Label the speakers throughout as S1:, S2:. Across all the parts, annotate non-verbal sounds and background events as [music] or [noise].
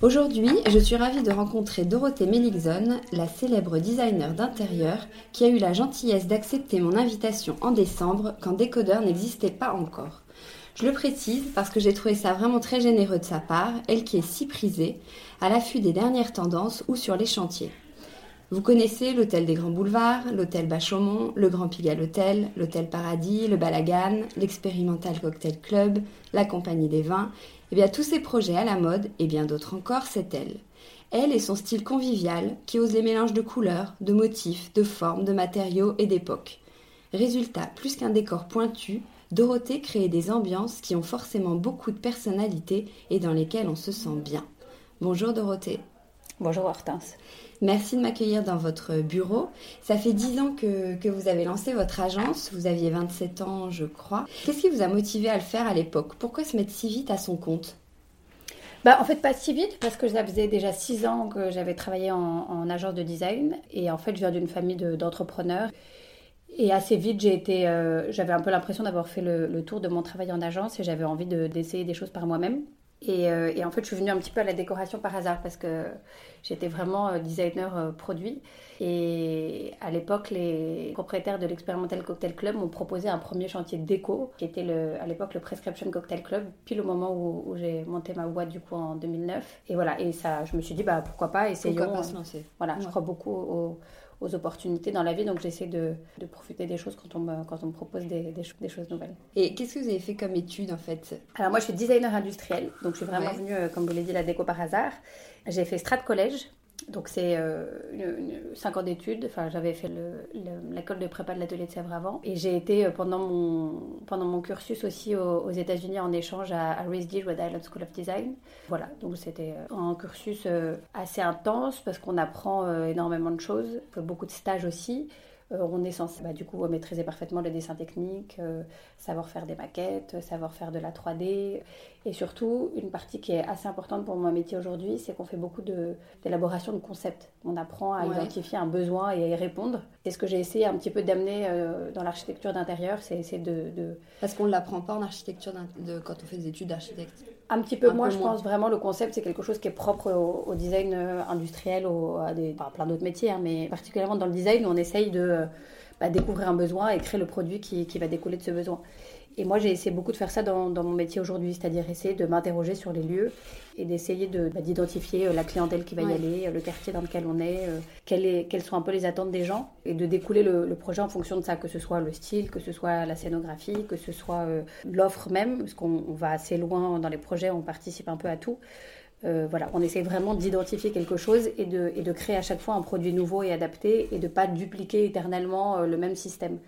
S1: Aujourd'hui, je suis ravie de rencontrer Dorothée Meligson, la célèbre designer d'intérieur qui a eu la gentillesse d'accepter mon invitation en décembre quand Décodeur n'existait pas encore. Je le précise parce que j'ai trouvé ça vraiment très généreux de sa part, elle qui est si prisée, à l'affût des dernières tendances ou sur les chantiers. Vous connaissez l'hôtel des Grands Boulevards, l'hôtel Bachaumont, le Grand Pigalle Hôtel, l'hôtel Paradis, le Balagan, l'expérimental Cocktail Club, la Compagnie des Vins eh bien, tous ces projets à la mode, et bien d'autres encore, c'est elle. Elle et son style convivial, qui ose les mélanges de couleurs, de motifs, de formes, de matériaux et d'époques. Résultat, plus qu'un décor pointu, Dorothée crée des ambiances qui ont forcément beaucoup de personnalité et dans lesquelles on se sent bien. Bonjour Dorothée.
S2: Bonjour Hortense.
S1: Merci de m'accueillir dans votre bureau. Ça fait dix ans que, que, vous avez lancé votre agence. Vous aviez 27 ans, je crois. Qu'est-ce qui vous a motivé à le faire à l'époque? Pourquoi se mettre si vite à son compte?
S2: Bah, en fait, pas si vite, parce que ça faisait déjà six ans que j'avais travaillé en, agence de design. Et en fait, je viens d'une famille d'entrepreneurs. et assez vite, j'ai été, euh, j'avais un peu l'impression d'avoir fait le, tour de mon travail en agence et j'avais envie d'essayer des choses par moi-même. Euh, et, en fait, je suis venue un petit peu à la décoration par hasard parce que j'étais vraiment euh, designer euh, produit. Et à l'époque, les propriétaires de l'expérimental Cocktail Club m'ont proposé un premier chantier de déco qui était le, à l'époque le Prescription Cocktail Club, pile au moment où, j'ai monté ma boîte du coup en 2009. Et voilà, et ça, je me suis dit bah pourquoi pas, essayons.
S1: Pourquoi pas se lancer.
S2: Voilà, je crois beaucoup au aux opportunités dans la vie. Donc j'essaie de, de, profiter des choses quand on me, quand on me propose des, des, choses nouvelles.
S1: Et qu'est-ce que vous avez fait comme étude en fait?
S2: Alors moi je suis designer industriel, donc je suis vraiment venue, euh, comme vous l'avez dit, la déco par hasard. J'ai fait Strat College, donc c'est euh, 5 ans d'études. Enfin, j'avais fait l'école de prépa de l'atelier de Sèvres avant. Et j'ai été euh, pendant mon, pendant mon cursus aussi aux, États-Unis en échange à, à RISD, Rhode Island School of Design. Voilà, donc c'était euh, un cursus euh, assez intense parce qu'on apprend énormément de choses. beaucoup de stages aussi. Euh, on est censé bah, du coup maîtriser parfaitement le dessin technique, euh, savoir faire des maquettes, savoir faire de la 3D. Et surtout, une partie qui est assez importante pour mon métier aujourd'hui, c'est qu'on fait beaucoup d'élaboration de, concepts. On apprend à identifier un besoin et à y répondre. C'est ce que j'ai essayé un petit peu d'amener euh, dans l'architecture d'intérieur, c'est essayer de,
S1: Parce qu'on ne l'apprend pas en architecture quand on fait des études d'architecte
S2: un petit peu moins, je pense vraiment le concept, c'est quelque chose qui est propre au, design euh, industriel, à, des, plein d'autres métiers, hein, mais particulièrement dans le design, on essaye de euh, bah, découvrir un besoin et créer le produit qui, qui va découler de ce besoin. Et moi, j'ai essayé beaucoup de faire ça dans, mon métier aujourd'hui, c'est-à-dire essayer de m'interroger sur les lieux et d'essayer de, bah, d'identifier euh, la clientèle qui va y aller, euh, le quartier dans lequel on est, euh, quelles, sont un peu les attentes des gens, et de découler le, projet en fonction de ça, que ce soit le style, que ce soit la scénographie, que ce soit l'offre même, parce qu'on va assez loin dans les projets, on participe un peu à tout. voilà, on essaie vraiment d'identifier quelque chose et de, et de créer à chaque fois un produit nouveau et adapté et de ne pas dupliquer éternellement le même système.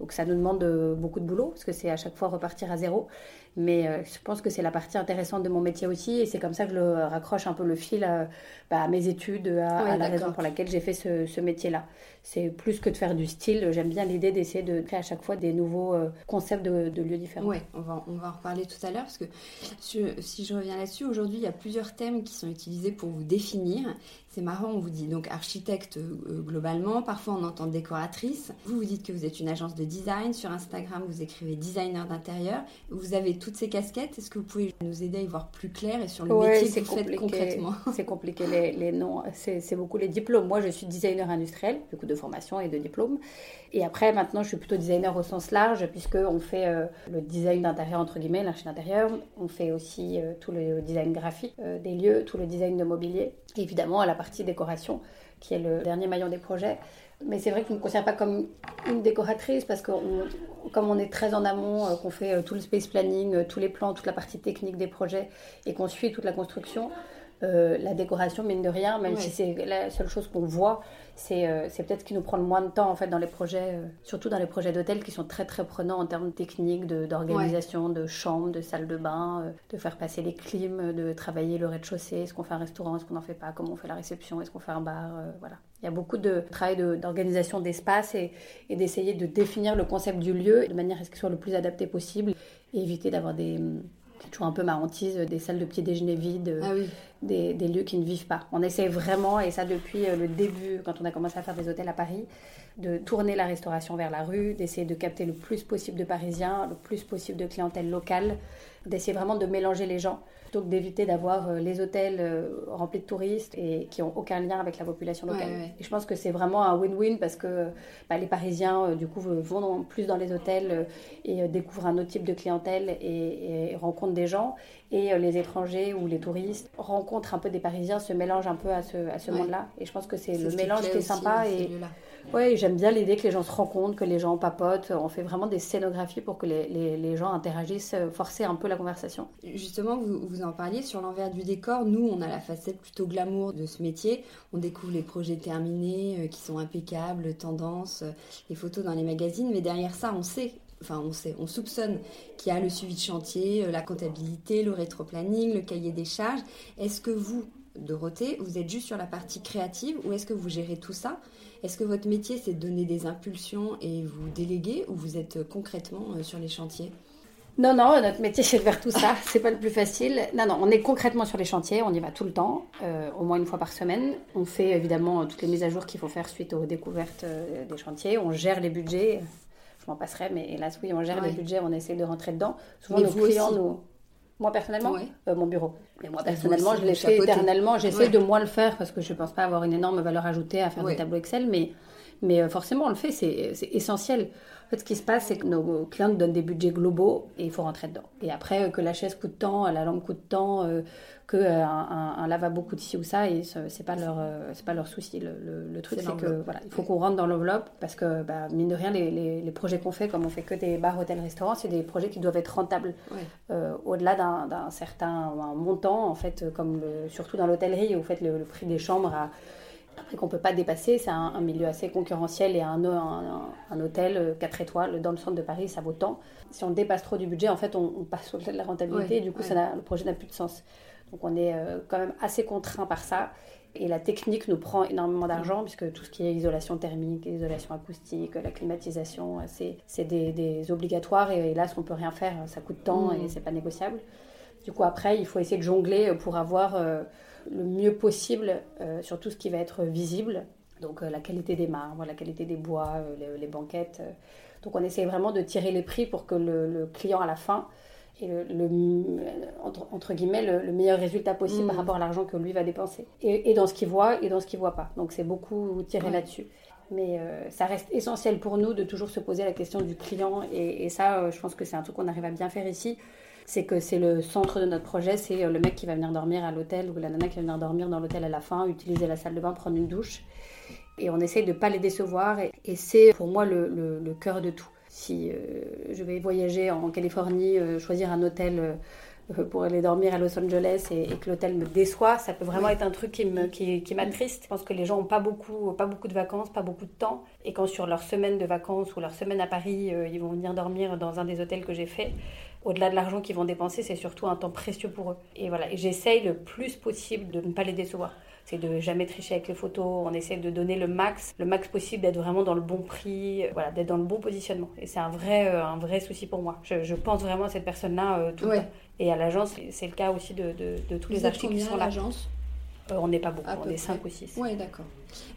S2: Donc ça nous demande beaucoup de boulot parce que c'est à chaque fois repartir à zéro. Mais euh, je pense que c'est la partie intéressante de mon métier aussi, et c'est comme ça que je raccroche un peu le fil à, bah, à mes études, à, la raison pour laquelle j'ai fait ce, ce métier-là. C'est plus que de faire du style, j'aime bien l'idée d'essayer de créer à chaque fois des nouveaux euh, concepts de, de, lieux différents.
S1: Oui, on va, on va en reparler tout à l'heure, parce que si je reviens là-dessus, aujourd'hui, il y a plusieurs thèmes qui sont utilisés pour vous définir. C'est marrant, on vous dit donc architecte euh, globalement, parfois on entend décoratrice. Vous vous dites que vous êtes une agence de design, sur Instagram vous écrivez designer d'intérieur. Vous avez toutes ces casquettes. Est-ce que vous pouvez nous aider à y voir plus clair et sur le métier que vous faites concrètement [laughs]
S2: C'est compliqué les, les noms. C'est beaucoup les diplômes. Moi, je suis designer industriel, du coup de formation et de diplôme. Et après, maintenant, je suis plutôt designer au sens large, puisqu'on fait euh, le design d'intérieur, entre guillemets, l'archi d'intérieur. On fait aussi euh, tout le design graphique euh, des lieux, tout le design de mobilier. Et évidemment, à la partie décoration, qui est le dernier maillon des projets. Mais c'est vrai que je ne me considère pas comme une décoratrice parce que comme on est très en amont, euh, qu'on fait euh, tout le space planning, euh, tous les plans, toute la partie technique des projets et qu'on suit toute la construction, la décoration, mine de rien, même si c'est la seule chose qu'on voit, c'est peut-être ce qui nous prend le moins de temps en fait dans les projets, surtout dans les projets d'hôtel qui sont très très prenants en termes techniques, d'organisation, de, chambres, de salles de bain, de faire passer les clims, de travailler le rez-de-chaussée, est-ce qu'on fait un restaurant, est-ce qu'on n'en fait pas, comment on fait la réception, est-ce qu'on fait un bar, voilà. Il y a beaucoup de travail d'organisation d'espace et, d'essayer de définir le concept du lieu de manière à ce qu'il soit le plus adapté possible et éviter d'avoir des toujours un peu ma hantise, des salles de petit déjeuner vides, ah des, des, lieux qui ne vivent pas. On essaie vraiment, et ça depuis euh, le début, quand on a commencé à faire des hôtels à Paris, de tourner la restauration vers la rue, d'essayer de capter le plus possible de Parisiens, le plus possible de clientèle locale, d'essayer vraiment de mélanger les gens plutôt que d'éviter d'avoir euh, les hôtels euh, remplis de touristes et qui n'ont aucun lien avec la population locale. Et je pense que c'est vraiment un win-win parce que bah, les Parisiens, euh, du coup, vont plus dans les hôtels et découvrent un autre type de clientèle et, rencontrent des gens. Et les étrangers ou les touristes rencontrent un peu des Parisiens, se mélangent un peu à ce, à ce monde-là. Et je pense que c'est le mélange qui est sympa. Et, oui, j'aime bien l'idée que les gens se rencontrent, que les gens papotent. On fait vraiment des scénographies pour que les, les, gens interagissent, euh, forcer un peu la conversation.
S1: Justement, vous, vous en parliez sur l'envers du décor. Nous, on a la facette plutôt glamour de ce métier. On découvre les projets terminés euh, qui sont impeccables, tendances, euh, les photos dans les magazines. Mais derrière ça, on sait enfin on sait, on soupçonne qu'il y a le suivi de chantier, la comptabilité, le rétroplanning, le cahier des charges. Est-ce que vous, Dorothée, vous êtes juste sur la partie créative ou est-ce que vous gérez tout ça? Est-ce que votre métier, c'est de donner des impulsions et vous déléguer ou vous êtes concrètement euh, sur les chantiers?
S2: Non, non, notre métier c'est de faire tout ça, [laughs] c'est pas le plus facile. Non, non, on est concrètement sur les chantiers, on y va tout le temps, euh, au moins une fois par semaine. On fait évidemment toutes les mises à jour qu'il faut faire suite aux découvertes euh, des chantiers, on gère les budgets, je m'en passerai, mais hélas oui, on gère les budgets, on essaie de rentrer dedans. Souvent nos clients nous moi personnellement, euh, mon bureau. Mais moi personnellement, je l'ai fait éternellement. J'essaie de moins le faire parce que je ne pense pas avoir une énorme valeur ajoutée à faire des tableaux Excel, mais, mais euh, forcément on le fait, c'est essentiel. En fait, ce qui se passe, c'est que nos clients nous donnent des budgets globaux et il faut rentrer dedans. Et après, euh, que la chaise coûte tant, la lampe coûte tant, que un, un, lavabo coûte ci ou ça, et c'est pas leur c'est pas leur souci. Le, truc, c'est que voilà, il faut qu'on rentre dans l'enveloppe parce que bah, mine de rien, les, les, projets qu'on fait, comme on fait que des bars, hôtels, restaurants, c'est des projets qui doivent être rentables au-delà d'un certain montant, en fait, comme le, surtout dans l'hôtellerie où vous faites le, prix des chambres à après qu'on ne peut pas dépasser, c'est un, milieu assez concurrentiel et un, un, hôtel 4 étoiles dans le centre de Paris, ça vaut tant. Si on dépasse trop du budget, en fait, on, passe au-delà de la rentabilité et du coup, ça le projet n'a plus de sens. Donc on est euh, quand même assez contraint par ça. Et la technique nous prend énormément d'argent, puisque tout ce qui est isolation thermique, isolation acoustique, la climatisation, c'est des, des, obligatoires. Et là, ce qu'on peut rien faire, ça coûte tant et mm. c'est pas négociable. Du coup, après, il faut essayer de jongler pour avoir euh, le mieux possible euh, sur tout ce qui va être visible. Donc, la qualité des marbres, la qualité des bois, les, banquettes. Donc, on essaie vraiment de tirer les prix pour que le, le client, à la fin, et le, entre, guillemets le, meilleur résultat possible par mm. rapport à l'argent que lui va dépenser. Et, dans ce qu'il voit et dans ce qu'il voit pas. Donc c'est beaucoup tiré là-dessus. Mais euh, ça reste essentiel pour nous de toujours se poser la question du client. Et, ça, euh, je pense que c'est un truc qu'on arrive à bien faire ici. C'est que c'est le centre de notre projet, c'est euh, le mec qui va venir dormir à l'hôtel ou la nana qui va venir dormir dans l'hôtel à la fin, utiliser la salle de bain, prendre une douche. Et on essaye de ne pas les décevoir. Et, c'est pour moi le, le cœur de tout. Si euh, je vais voyager en Californie, euh, choisir un hôtel euh, pour aller dormir à Los Angeles et, que l'hôtel me déçoit, ça peut vraiment être un truc qui me qui, qui m'attriste. Je pense que les gens n'ont pas beaucoup pas beaucoup de vacances, pas beaucoup de temps, et quand sur leur semaine de vacances ou leur semaine à Paris, ils vont venir dormir dans un des hôtels que j'ai fait, au-delà de l'argent qu'ils vont dépenser, c'est surtout un temps précieux pour eux. Et voilà, et j'essaye le plus possible de ne pas les décevoir c'est de jamais tricher avec les photos. On essaie de donner le max, le max possible, d'être vraiment dans le bon prix, voilà, d'être dans le bon positionnement. Et c'est un vrai, euh, un vrai souci pour moi. Je, pense vraiment à cette personne-là euh, tout le temps. Et à l'agence, c'est le cas aussi de, de, tous les artistes qui sont là. l'agence? Euh, On n'est pas beaucoup, on est 5 ou 6.
S1: Oui, d'accord.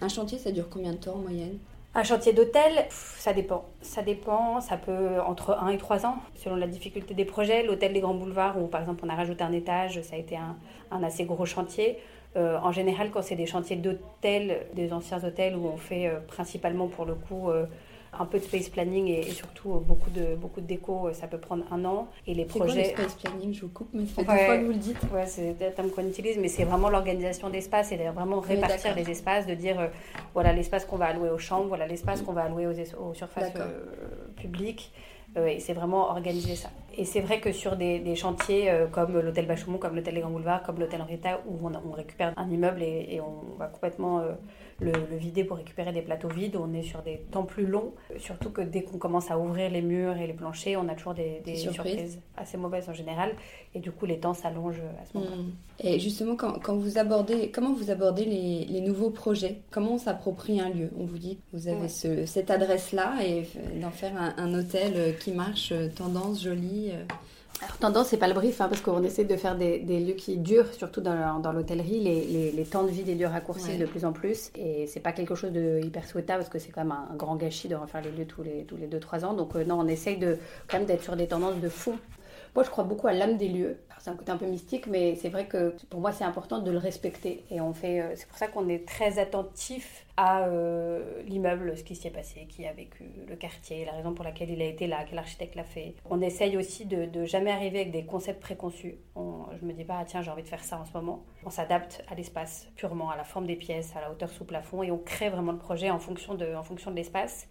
S1: Un chantier, ça dure combien de temps en moyenne?
S2: Un chantier d'hôtel, ça dépend. Ça dépend, ça peut entre 1 et 3 ans, selon la difficulté des projets. L'hôtel des Grands Boulevards, où par exemple on a rajouté un étage, ça a été un, assez gros chantier. Euh, en général, quand c'est des chantiers d'hôtels, des anciens hôtels où on fait euh, principalement pour le coup euh, un peu de space planning et, surtout beaucoup de, beaucoup de déco, ça peut prendre un an. Et les projets.
S1: Quoi, le space planning Je vous coupe, mais c'est ouais, fois que vous le dites.
S2: Ouais, c'est un terme qu'on utilise, mais c'est vraiment l'organisation d'espace et vraiment répartir les espaces, de dire voilà l'espace qu'on va allouer aux chambres, voilà l'espace qu'on va allouer aux, aux surfaces publiques. et c'est vraiment organiser ça. Et c'est vrai que sur des, chantiers euh, comme l'hôtel Bachaumont, comme l'hôtel Les Grands Boulevards, comme l'hôtel Henrietta, où on, récupère un immeuble et, on va complètement euh, le, vider pour récupérer des plateaux vides, on est sur des temps plus longs. Surtout que dès qu'on commence à ouvrir les murs et les planchers, on a toujours des, surprises. assez mauvaises en général. Et du coup, les temps s'allongent à ce moment-là. Hmm.
S1: Et justement, quand, vous abordez, comment vous abordez les, nouveaux projets? Comment on s'approprie un lieu? On vous dit vous avez cette adresse-là et d'en faire un, un, hôtel qui marche, euh, tendance, joli euh.
S2: Alors, tendance, c'est pas le brief, hein, parce qu'on essaie de faire des, lieux qui durent, surtout dans, dans l'hôtellerie. Les, les, temps de vie des lieux raccourcissent de plus en plus. Et c'est pas quelque chose de hyper souhaitable, parce que c'est quand même un, grand gâchis de refaire les lieux tous les, tous les 2-3 ans. Donc, euh, non, on essaye de, quand même d'être sur des tendances de fond. Moi, je crois beaucoup à l'âme des lieux. C'est un côté un peu mystique, mais c'est vrai que pour moi, c'est important de le respecter. Et on fait, euh, c'est pour ça qu'on est très attentif à euh, l'immeuble, ce qui s'y est passé, qui a vécu, le quartier, la raison pour laquelle il a été là, quel architecte l'a fait. On essaye aussi de, de, jamais arriver avec des concepts préconçus. On, je me dis pas, tiens, j'ai envie de faire ça en ce moment. On s'adapte à l'espace, purement, à la forme des pièces, à la hauteur sous plafond, et on crée vraiment le projet en fonction de, en fonction de l'espace.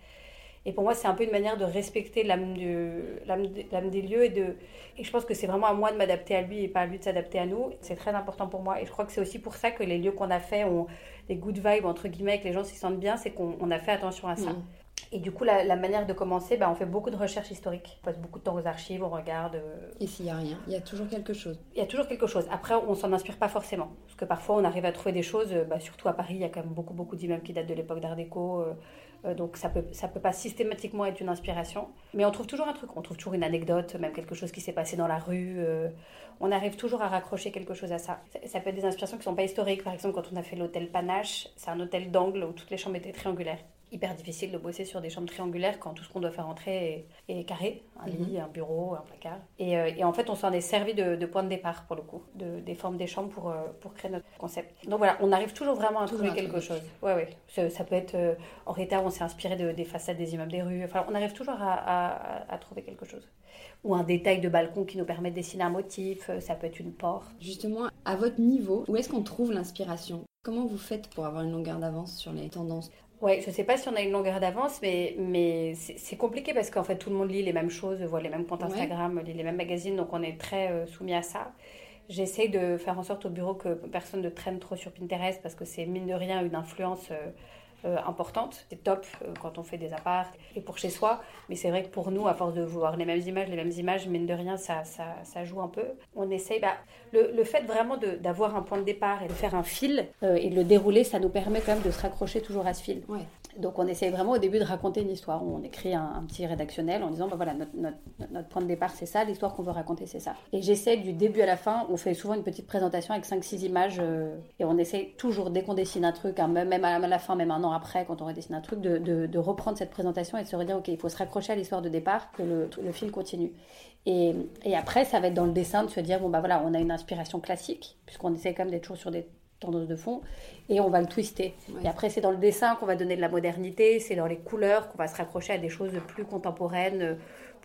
S2: Et pour moi, c'est un peu une manière de respecter l'âme des lieux et, de, et je pense que c'est vraiment à moi de m'adapter à lui et pas à lui de s'adapter à nous. C'est très important pour moi et je crois que c'est aussi pour ça que les lieux qu'on a fait ont des good vibes, entre guillemets, que les gens s'y sentent bien, c'est qu'on a fait attention à ça. Mm. Et du coup, la, manière de commencer, bah, on fait beaucoup de recherches historiques. On passe beaucoup de temps aux archives, on regarde. Euh,
S1: et s'il n'y a rien, il y a toujours quelque chose.
S2: Il y a toujours quelque chose. Après, on s'en inspire pas forcément. Parce que parfois, on arrive à trouver des choses, euh, bah, surtout à Paris, il y a quand même beaucoup, beaucoup d'immeubles qui datent de l'époque d'Art déco. Euh, euh, donc ça peut, ça peut pas systématiquement être une inspiration. Mais on trouve toujours un truc, on trouve toujours une anecdote, même quelque chose qui s'est passé dans la rue. On arrive toujours à raccrocher quelque chose à ça. ça. peut être des inspirations qui sont pas historiques. Par exemple, quand on a fait l'hôtel Panache, c'est un hôtel d'angle où toutes les chambres étaient triangulaires hyper difficile de bosser sur des chambres triangulaires quand tout ce qu'on doit faire entrer est, carré, un lit, mhm. un bureau, un placard. Et, euh, et en fait, on s'en est servi de, de, point de départ pour le coup, de, des formes des chambres pour, euh, pour créer notre concept. Donc voilà, on arrive toujours vraiment à trouver quelque chose. Ouais, ouais. Ça, peut être euh, en retard, on s'est inspiré de, des façades des immeubles des rues. Enfin, on arrive toujours à, à, à, trouver quelque chose. Ou un détail de balcon qui nous permet de dessiner un motif, ça peut être une porte.
S1: Justement, à votre niveau, où est-ce qu'on trouve l'inspiration? Comment vous faites pour avoir une longueur d'avance sur les tendances?
S2: Ouais, je sais pas si on a une longueur d'avance, mais, mais c'est compliqué parce qu'en fait tout le monde lit les mêmes choses, voit les mêmes comptes Instagram, lit les mêmes magazines, donc on est très euh, soumis à ça. J'essaye de faire en sorte au bureau que personne ne traîne trop sur Pinterest parce que c'est mine de rien une influence euh, euh, importante. C'est top euh, quand on fait des apparts et pour chez soi. Mais c'est vrai que pour nous, à force de voir les mêmes images, les mêmes images, mine de rien, ça, ça, ça joue un peu. On essaye. Bah, le, le, fait vraiment d'avoir un point de départ et de faire un fil euh, et de le dérouler, ça nous permet quand même de se raccrocher toujours à ce fil. Donc on essaye vraiment au début de raconter une histoire. On écrit un, petit rédactionnel en disant bah voilà notre, notre, point de départ c'est ça, l'histoire qu'on veut raconter c'est ça. Et j'essaie du début à la fin, on fait souvent une petite présentation avec 5-6 images euh, et on essaie toujours dès qu'on dessine un truc, hein, même à la fin, même un an après quand on redessine un truc, de, de, reprendre cette présentation et de se redire ok il faut se raccrocher à l'histoire de départ, que le, le continue. Et, et, après ça va être dans le dessin de se dire bon bah voilà on a une inspiration classique puisqu'on essaie quand même d'être toujours sur des tendance de fond, et on va le twister. Et après, c'est dans le dessin qu'on va donner de la modernité, c'est dans les couleurs qu'on va se raccrocher à des choses plus contemporaines,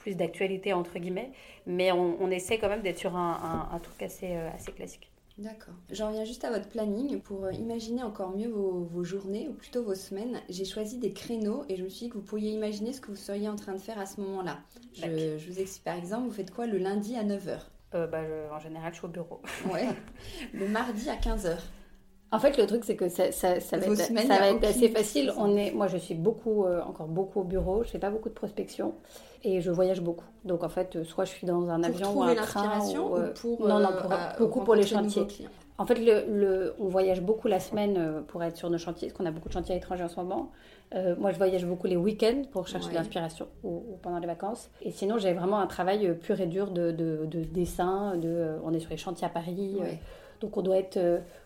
S2: plus d'actualité, entre guillemets. Mais on, essaie quand même d'être sur un, truc assez, euh, assez classique.
S1: D'accord. J'en reviens juste à votre planning. Pour euh, imaginer encore mieux vos, journées, ou plutôt vos semaines, j'ai choisi des créneaux et je me suis dit que vous pourriez imaginer ce que vous seriez en train de faire à ce moment-là. Je, je, vous explique par exemple, vous faites quoi le lundi à 9h
S2: bah, En général, je suis au bureau.
S1: ouais. [laughs] Le mardi à 15h.
S2: En fait, le truc, c'est que ça, ça, ça va, être, ça va être assez facile. On est, moi, je suis beaucoup, encore beaucoup au bureau. Je fais pas beaucoup de prospection et je voyage beaucoup. Donc, en fait, soit je suis dans un avion ou un train.
S1: Ou, ou pour,
S2: non, non, pour, beaucoup pour les chantiers. En fait, le, le, on voyage beaucoup la semaine euh, pour être sur nos chantiers, parce qu'on a beaucoup de chantiers à l'étranger en ce moment. Euh, moi, je voyage beaucoup les week-ends pour chercher de l'inspiration ou, pendant les vacances. Et sinon, j'ai vraiment un travail euh, pur et dur de, de, de dessin. De, on est sur les chantiers à Paris. Donc, on doit être,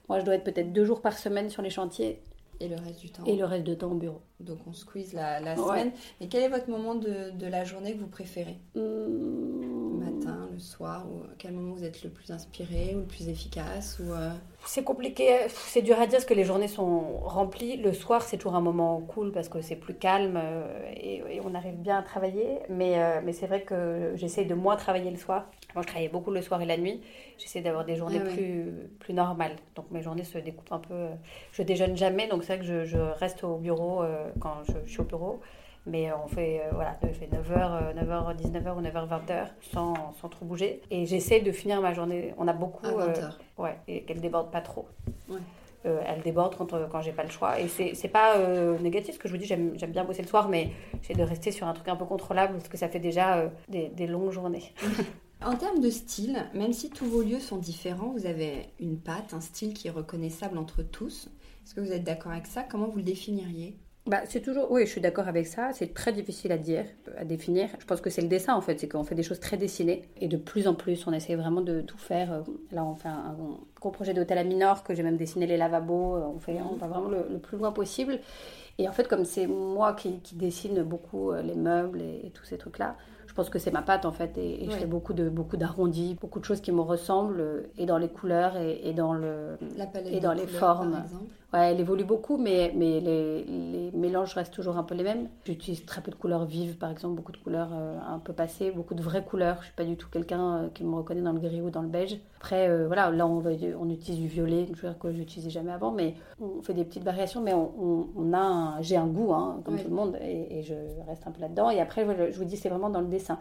S2: moi, je dois être peut-être deux jours par semaine sur les chantiers.
S1: Et le reste du temps.
S2: Et le reste du temps au bureau.
S1: Donc on squeeze la, la semaine. Et quel est votre moment de, de la journée que vous préférez? Mmh. Le matin, le soir ou quel moment vous êtes le plus inspiré ou le plus efficace ou euh,
S2: C'est compliqué, c'est dur à dire parce que les journées sont remplies. Le soir, c'est toujours un moment cool parce que c'est plus calme euh, et, on arrive bien à travailler. Mais, euh, mais c'est vrai que j'essaie de moins travailler le soir. Moi, je travaillais beaucoup le soir et la nuit. J'essaie d'avoir des journées ah plus, plus normales. Donc mes journées se découpent un peu. Je déjeune jamais, donc c'est vrai que je, je reste au bureau quand je, suis au bureau. Mais on fait, euh, voilà, je fais 9h, 9h, 19h ou 9h, 20h sans, sans trop bouger. Et j'essaie de finir ma journée. On a beaucoup.
S1: À 20h.
S2: Euh, ouais, et qu'elle déborde pas trop. Ouais. Euh, elle déborde quand, quand j'ai pas le choix. Et c'est, pas négatif ce que je vous dis, j'aime, j'aime bien bosser le soir, mais j'essaie de rester sur un truc un peu contrôlable parce que ça fait déjà des, des longues journées. [laughs]
S1: En termes de style, même si tous vos lieux sont différents, vous avez une patte, un style qui est reconnaissable entre tous. Est-ce que vous êtes d'accord avec ça? Comment vous le définiriez?
S2: Bah, c'est toujours, oui, je suis d'accord avec ça. C'est très difficile à dire, à définir. Je pense que c'est le dessin en fait, c'est qu'on fait des choses très dessinées et de plus en plus, on essaie vraiment de tout faire. Là, on fait un, gros projet d'hôtel à Minorque, j'ai même dessiné les lavabos. On fait, va vraiment le, plus loin possible. Et en fait, comme c'est moi qui, dessine beaucoup euh, les meubles et tous ces trucs-là, je pense que c'est ma patte en fait et, je fais beaucoup de beaucoup d'arrondis, beaucoup de choses qui me ressemblent euh, et dans les couleurs et, dans le et dans les formes. Ouais, elle évolue beaucoup, mais mais les, les, mélanges restent toujours un peu les mêmes. J'utilise très peu de couleurs vives, par exemple, beaucoup de couleurs euh, un peu passées, beaucoup de vraies couleurs. Je suis pas du tout quelqu'un euh, qui me reconnaît dans le gris ou dans le beige. Après, voilà, là on, on utilise du violet, je que je n'utilisais jamais avant, mais on fait des petites variations, mais on, on, a j'ai un goût, hein, comme tout le monde, et, et, je reste un peu là-dedans. Et après, je vous dis, c'est vraiment dans le dessin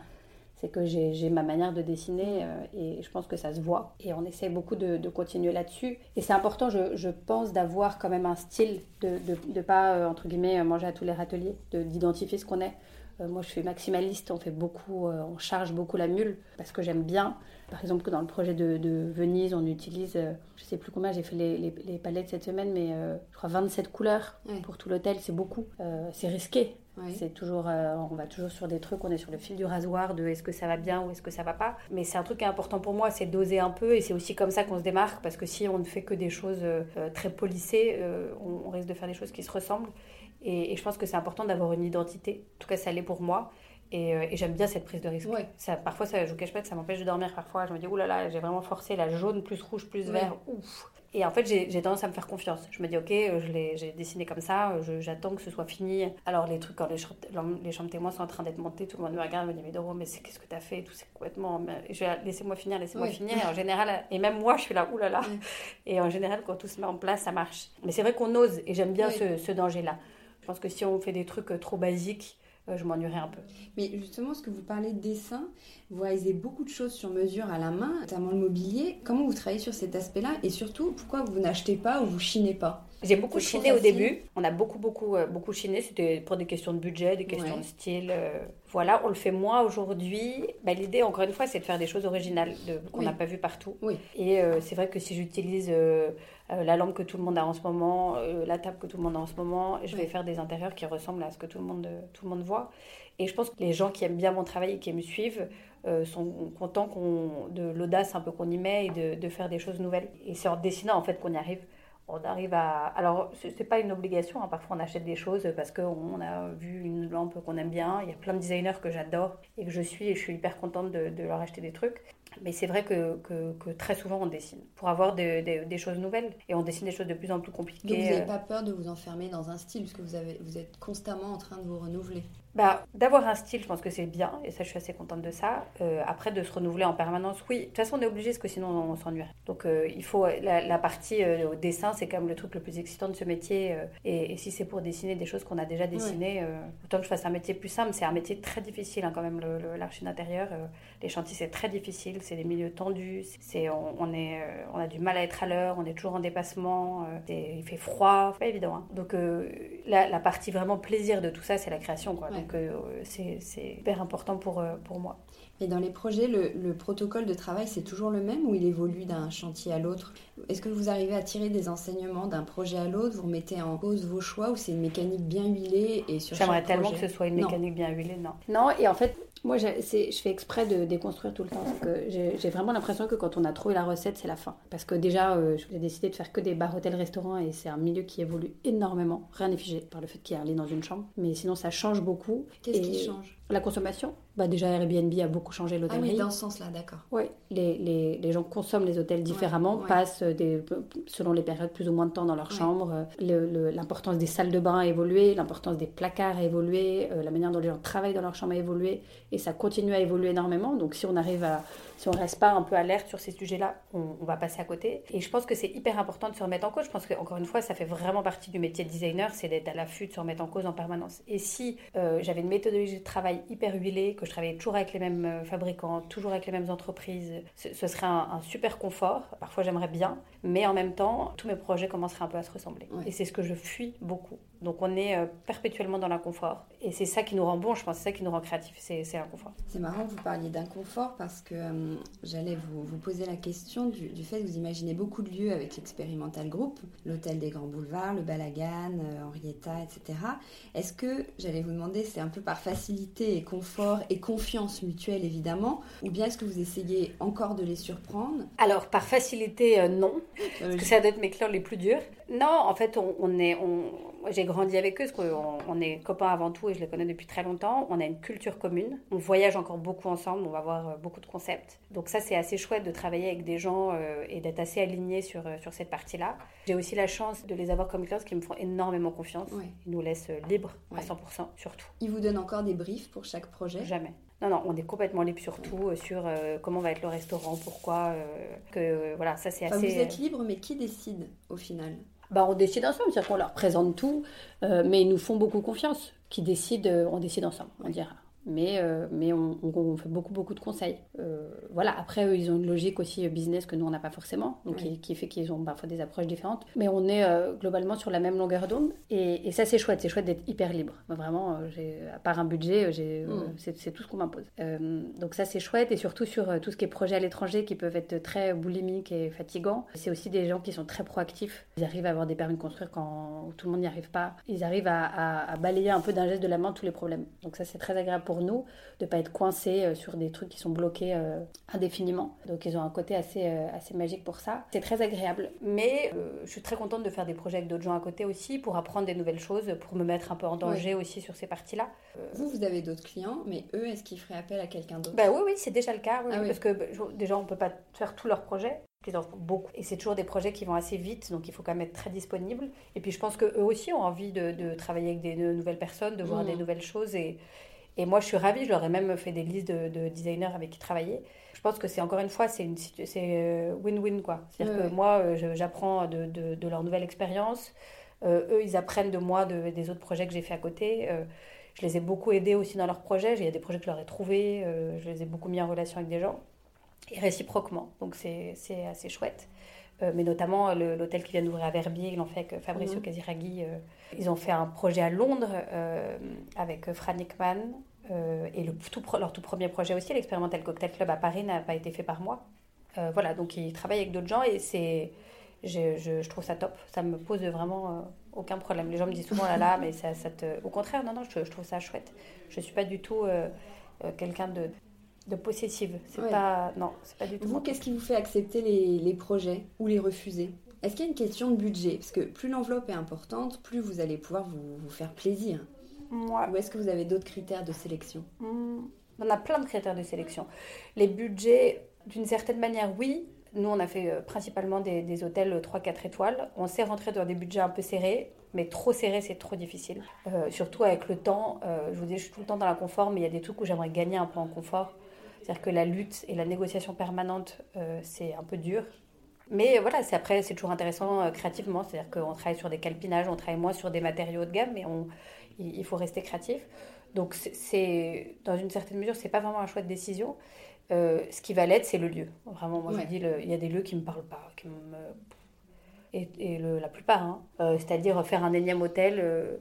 S2: c'est que j'ai ma manière de dessiner euh, et je pense que ça se voit. Et on essaie beaucoup de, continuer là-dessus. Et c'est important, je, pense, d'avoir quand même un style, de ne pas, euh, entre guillemets, manger à tous les râteliers, d'identifier ce qu'on est. Euh, moi, je suis maximaliste, on fait beaucoup, on charge beaucoup la mule parce que j'aime bien. Par exemple, que dans le projet de, Venise, on utilise, je sais plus combien, j'ai fait les, les, palettes cette semaine, mais je crois 27 couleurs pour tout l'hôtel, c'est beaucoup. c'est risqué c'est toujours, euh, on va toujours sur des trucs, on est sur le fil du rasoir de est-ce que ça va bien ou est-ce que ça va pas. Mais c'est un truc qui est important pour moi, c'est d'oser un peu et c'est aussi comme ça qu'on se démarque parce que si on ne fait que des choses euh, très polissées, euh, on, risque de faire des choses qui se ressemblent. Et, je pense que c'est important d'avoir une identité. En tout cas, ça l'est pour moi. Et, j'aime bien cette prise de risque. Ça, parfois, ça, je vous cache pas, ça m'empêche de dormir. Parfois, je me dis, oulala, là là, j'ai vraiment forcé la jaune plus rouge plus vert. Ouf. Et en fait, j'ai tendance à me faire confiance. Je me dis, ok, euh, j'ai dessiné comme ça, euh, j'attends que ce soit fini. Alors, les trucs, quand les, les chambres témoins sont en train d'être montées, tout le monde me regarde, me dit, mais Doro, mais qu'est-ce que tu as fait Tout c'est complètement. Laissez-moi finir, laissez-moi finir. Et en [laughs] général, et même moi, je suis là, oulala. Et en général, quand tout se met en place, ça marche. Mais c'est vrai qu'on ose, et j'aime bien ce, ce danger-là. Je pense que si on fait des trucs euh, trop basiques, je m'ennuierais un peu.
S1: Mais justement, ce que vous parlez de dessin, vous réalisez beaucoup de choses sur mesure à la main, notamment le mobilier. Comment vous travaillez sur cet aspect-là Et surtout, pourquoi vous n'achetez pas ou vous chinez pas?
S2: J'ai beaucoup chiné au début. On a beaucoup, beaucoup, euh, beaucoup chiné. C'était pour des questions de budget, des questions de style. Euh, voilà, on le fait moins aujourd'hui. Bah, L'idée, encore une fois, c'est de faire des choses originales qu'on n'a pas vues partout. Oui. Et euh, c'est vrai que si j'utilise la lampe que tout le monde a en ce moment, la table que tout le monde a en ce moment, je vais faire des intérieurs qui ressemblent à ce que tout le monde, tout le monde voit. Et je pense que les gens qui aiment bien mon travail et qui me suivent sont contents de l'audace un peu qu'on y met et de, de, faire des choses nouvelles. Et c'est en dessinant en fait qu'on y arrive on arrive à. Alors, c'est pas une obligation, hein. parfois on achète des choses parce qu'on a vu une lampe qu'on aime bien. Il y a plein de designers que j'adore et que je suis et je suis hyper contente de, leur acheter des trucs. Mais c'est vrai que, que, très souvent on dessine pour avoir des choses nouvelles et on dessine des choses de plus en plus compliquées.
S1: Donc vous n'avez pas peur de vous enfermer dans un style parce que vous, avez, vous êtes constamment en train de vous renouveler
S2: bah, D'avoir un style, je pense que c'est bien, et ça, je suis assez contente de ça. Euh, après, de se renouveler en permanence, oui. De toute façon, on est obligé, parce que sinon, on, s'ennuie. Donc, euh, il faut. La, partie euh, au dessin, c'est quand même le truc le plus excitant de ce métier. Et, si c'est pour dessiner des choses qu'on a déjà dessinées, autant que je fasse un métier plus simple, c'est un métier très difficile, hein, quand même, l'archi d'intérieur. les chantiers, c'est très difficile. C'est des milieux tendus, c'est, on, est, on a du mal à être à l'heure, on est toujours en dépassement, il fait froid, c'est pas évident. Hein. Donc la, partie vraiment plaisir de tout ça, c'est la création. Quoi. Donc c'est, c'est hyper important pour, pour moi.
S1: Et dans les projets, le, protocole de travail, c'est toujours le même ou il évolue d'un chantier à l'autre? Est-ce que vous arrivez à tirer des enseignements d'un projet à l'autre? Vous remettez en cause vos choix ou c'est une mécanique bien huilée et sur
S2: J'aimerais tellement que ce soit une mécanique bien huilée, non. Non, et en fait, moi, je fais exprès de déconstruire tout le temps. que j'ai vraiment l'impression que quand on a trouvé la recette, c'est la fin. Parce que déjà, euh, j'ai décidé de faire que des bars, hôtels, restaurants et c'est un milieu qui évolue énormément. Rien n'est figé par le fait qu'il y a un lit dans une chambre. Mais sinon, ça change beaucoup.
S1: Qu'est-ce qui change?
S2: La consommation. Bah, déjà, Airbnb a beaucoup changé l'hôtellerie.
S1: Ah oui, dans ce sens-là, d'accord.
S2: Oui, les, les, les, gens consomment les hôtels différemment, passent des, selon les périodes plus ou moins de temps dans leur chambre. L'importance des salles de bain a évolué, l'importance des placards a évolué, euh, la manière dont les gens travaillent dans leur chambre a évolué et ça continue à évoluer énormément. Donc si on arrive à, si on reste pas un peu alerte sur ces sujets-là, on, va passer à côté. Et je pense que c'est hyper important de se remettre en cause. Je pense qu'encore une fois, ça fait vraiment partie du métier de designer, c'est d'être à l'affût, de se remettre en cause en permanence. Et si euh, j'avais une méthodologie de travail hyper huilée, que je travaillais toujours avec les mêmes euh, fabricants, toujours avec les mêmes entreprises, ce, serait un, super confort. Parfois j'aimerais bien, mais en même temps, tous mes projets commenceraient un peu à se ressembler. Et c'est ce que je fuis beaucoup. Donc on est euh, perpétuellement dans l'inconfort. Et c'est ça qui nous rend bon, je pense, c'est ça qui nous rend créatifs, c'est l'inconfort.
S1: C'est marrant que vous parliez d'inconfort parce que euh, j'allais vous, vous, poser la question du, fait que vous imaginez beaucoup de lieux avec l'expérimental group, l'hôtel des Grands Boulevards, le Balagan, euh, Henrietta, etc. Est-ce que, j'allais vous demander, c'est un peu par facilité et confort et confiance mutuelle évidemment, ou bien est-ce que vous essayez encore de les surprendre?
S2: Alors par facilité, non, parce que ça doit être mes clients les plus durs. Non, en fait, on, est, on, j'ai grandi avec eux, parce qu'on on est copains avant tout et je les connais depuis très longtemps. On a une culture commune. On voyage encore beaucoup ensemble, on va voir euh, beaucoup de concepts. Donc ça, c'est assez chouette de travailler avec des gens euh, et d'être assez aligné sur, euh, sur cette partie-là. J'ai aussi la chance de les avoir comme clients qui me font énormément confiance. Ils nous laissent libres à 100%, surtout.
S1: Ils vous donnent encore des briefs pour chaque projet?
S2: Jamais. Non, non, on est complètement libre surtout sur comment va être le restaurant, pourquoi. que voilà, ça c'est assez.
S1: Vous êtes libre, mais qui décide au final?
S2: Bah, on décide ensemble, c'est-à-dire qu'on leur présente tout, euh, mais ils nous font beaucoup confiance. Qui décident, euh, on décide ensemble, on dira mais, euh, mais on, fait beaucoup, beaucoup de conseils. Euh, voilà, après, eux, ils ont une logique aussi euh, business que nous, on n'a pas forcément, donc qui, fait qu'ils ont parfois des approches différentes. Mais on est globalement sur la même longueur d'onde, et, ça, c'est chouette. C'est chouette d'être hyper libre. Vraiment, à part un budget, mm. c'est tout ce qu'on m'impose. donc ça, c'est chouette, et surtout sur tout ce qui est projet à l'étranger, qui peuvent être très boulimiques et fatigants. C'est aussi des gens qui sont très proactifs. Ils arrivent à avoir des permis de construire quand tout le monde n'y arrive pas. Ils arrivent à, à balayer un peu d'un geste de la main tous les problèmes. Donc ça, c'est très agréable pour nous de pas être coincés euh, sur des trucs qui sont bloqués euh, indéfiniment. Donc ils ont un côté assez, euh, assez magique pour ça. C'est très agréable. Mais je suis très contente de faire des projets avec d'autres gens à côté aussi pour apprendre des nouvelles choses, pour me mettre un peu en danger aussi sur ces parties-là.
S1: Vous, vous avez d'autres clients, mais eux, est-ce qu'ils feraient appel à quelqu'un d'autre?
S2: Bah, Oui, oui, c'est déjà le cas. Ah parce que bah, déjà, on peut pas faire tous leurs projets ils en font beaucoup. Et c'est toujours des projets qui vont assez vite, donc il faut quand même être très disponible. Et puis je pense qu'eux aussi ont envie de, travailler avec des nouvelles personnes, de voir mmh. des nouvelles choses. Et, et moi, je suis ravie. Je leur ai même fait des listes de, designers avec qui travailler. Je pense que c'est encore une fois, c'est euh, win-win quoi. C'est-à-dire que moi, euh, j'apprends de, de, leur nouvelle expérience. Euh, eux, ils apprennent de moi des autres projets que j'ai fait à côté. je les ai beaucoup aidés aussi dans leurs projets. Il y a des projets que je leur ai trouvés. je les ai beaucoup mis en relation avec des gens et réciproquement. Donc c'est assez chouette. Euh, mais notamment l'hôtel qui vient d'ouvrir à Verbier, ils l'ont fait avec Fabrizio mmh. Casiraghi. Euh, ils ont fait un projet à Londres euh, avec Fran Nickman. et le tout, leur tout premier projet aussi, l'expérimental Cocktail Club à Paris, n'a pas été fait par moi. voilà, donc ils travaillent avec d'autres gens et c'est, je, je, trouve ça top. Ça me pose vraiment aucun problème. Les gens me disent souvent là là, mais ça, ça te... Au contraire, non, non, je, je trouve ça chouette. Je ne suis pas du tout quelqu'un de de possessive. C'est pas non, c'est pas du tout.
S1: Vous, qu'est-ce qui vous fait accepter les, les projets ou les refuser? Est-ce qu'il y a une question de budget? Parce que plus l'enveloppe est importante, plus vous allez pouvoir vous, vous faire plaisir. Moi. Ou est-ce que vous avez d'autres critères de sélection?
S2: Hmm. On a plein de critères de sélection. Les budgets, d'une certaine manière, oui. Nous, on a fait euh, principalement des, des hôtels 3-4 étoiles. On s'est rentré dans des budgets un peu serrés, mais trop serrés, c'est trop difficile. Euh, surtout avec le temps. Euh, je vous dis, je suis tout le temps dans la confort, mais il y a des trucs où j'aimerais gagner un peu en confort. C'est-à-dire que la lutte et la négociation permanente, euh, c'est un peu dur. Mais voilà, c'est après, c'est toujours intéressant euh, créativement. C'est-à-dire qu'on travaille sur des calpinages, on travaille moins sur des matériaux haut de gamme, mais on, il, faut rester créatif. Donc, c'est, dans une certaine mesure, c'est pas vraiment un choix de décision. ce qui va l'être, c'est le lieu. Vraiment, moi je dis, il y a des lieux qui me parlent pas, qui me... et, la plupart. Hein. C'est-à-dire faire un énième hôtel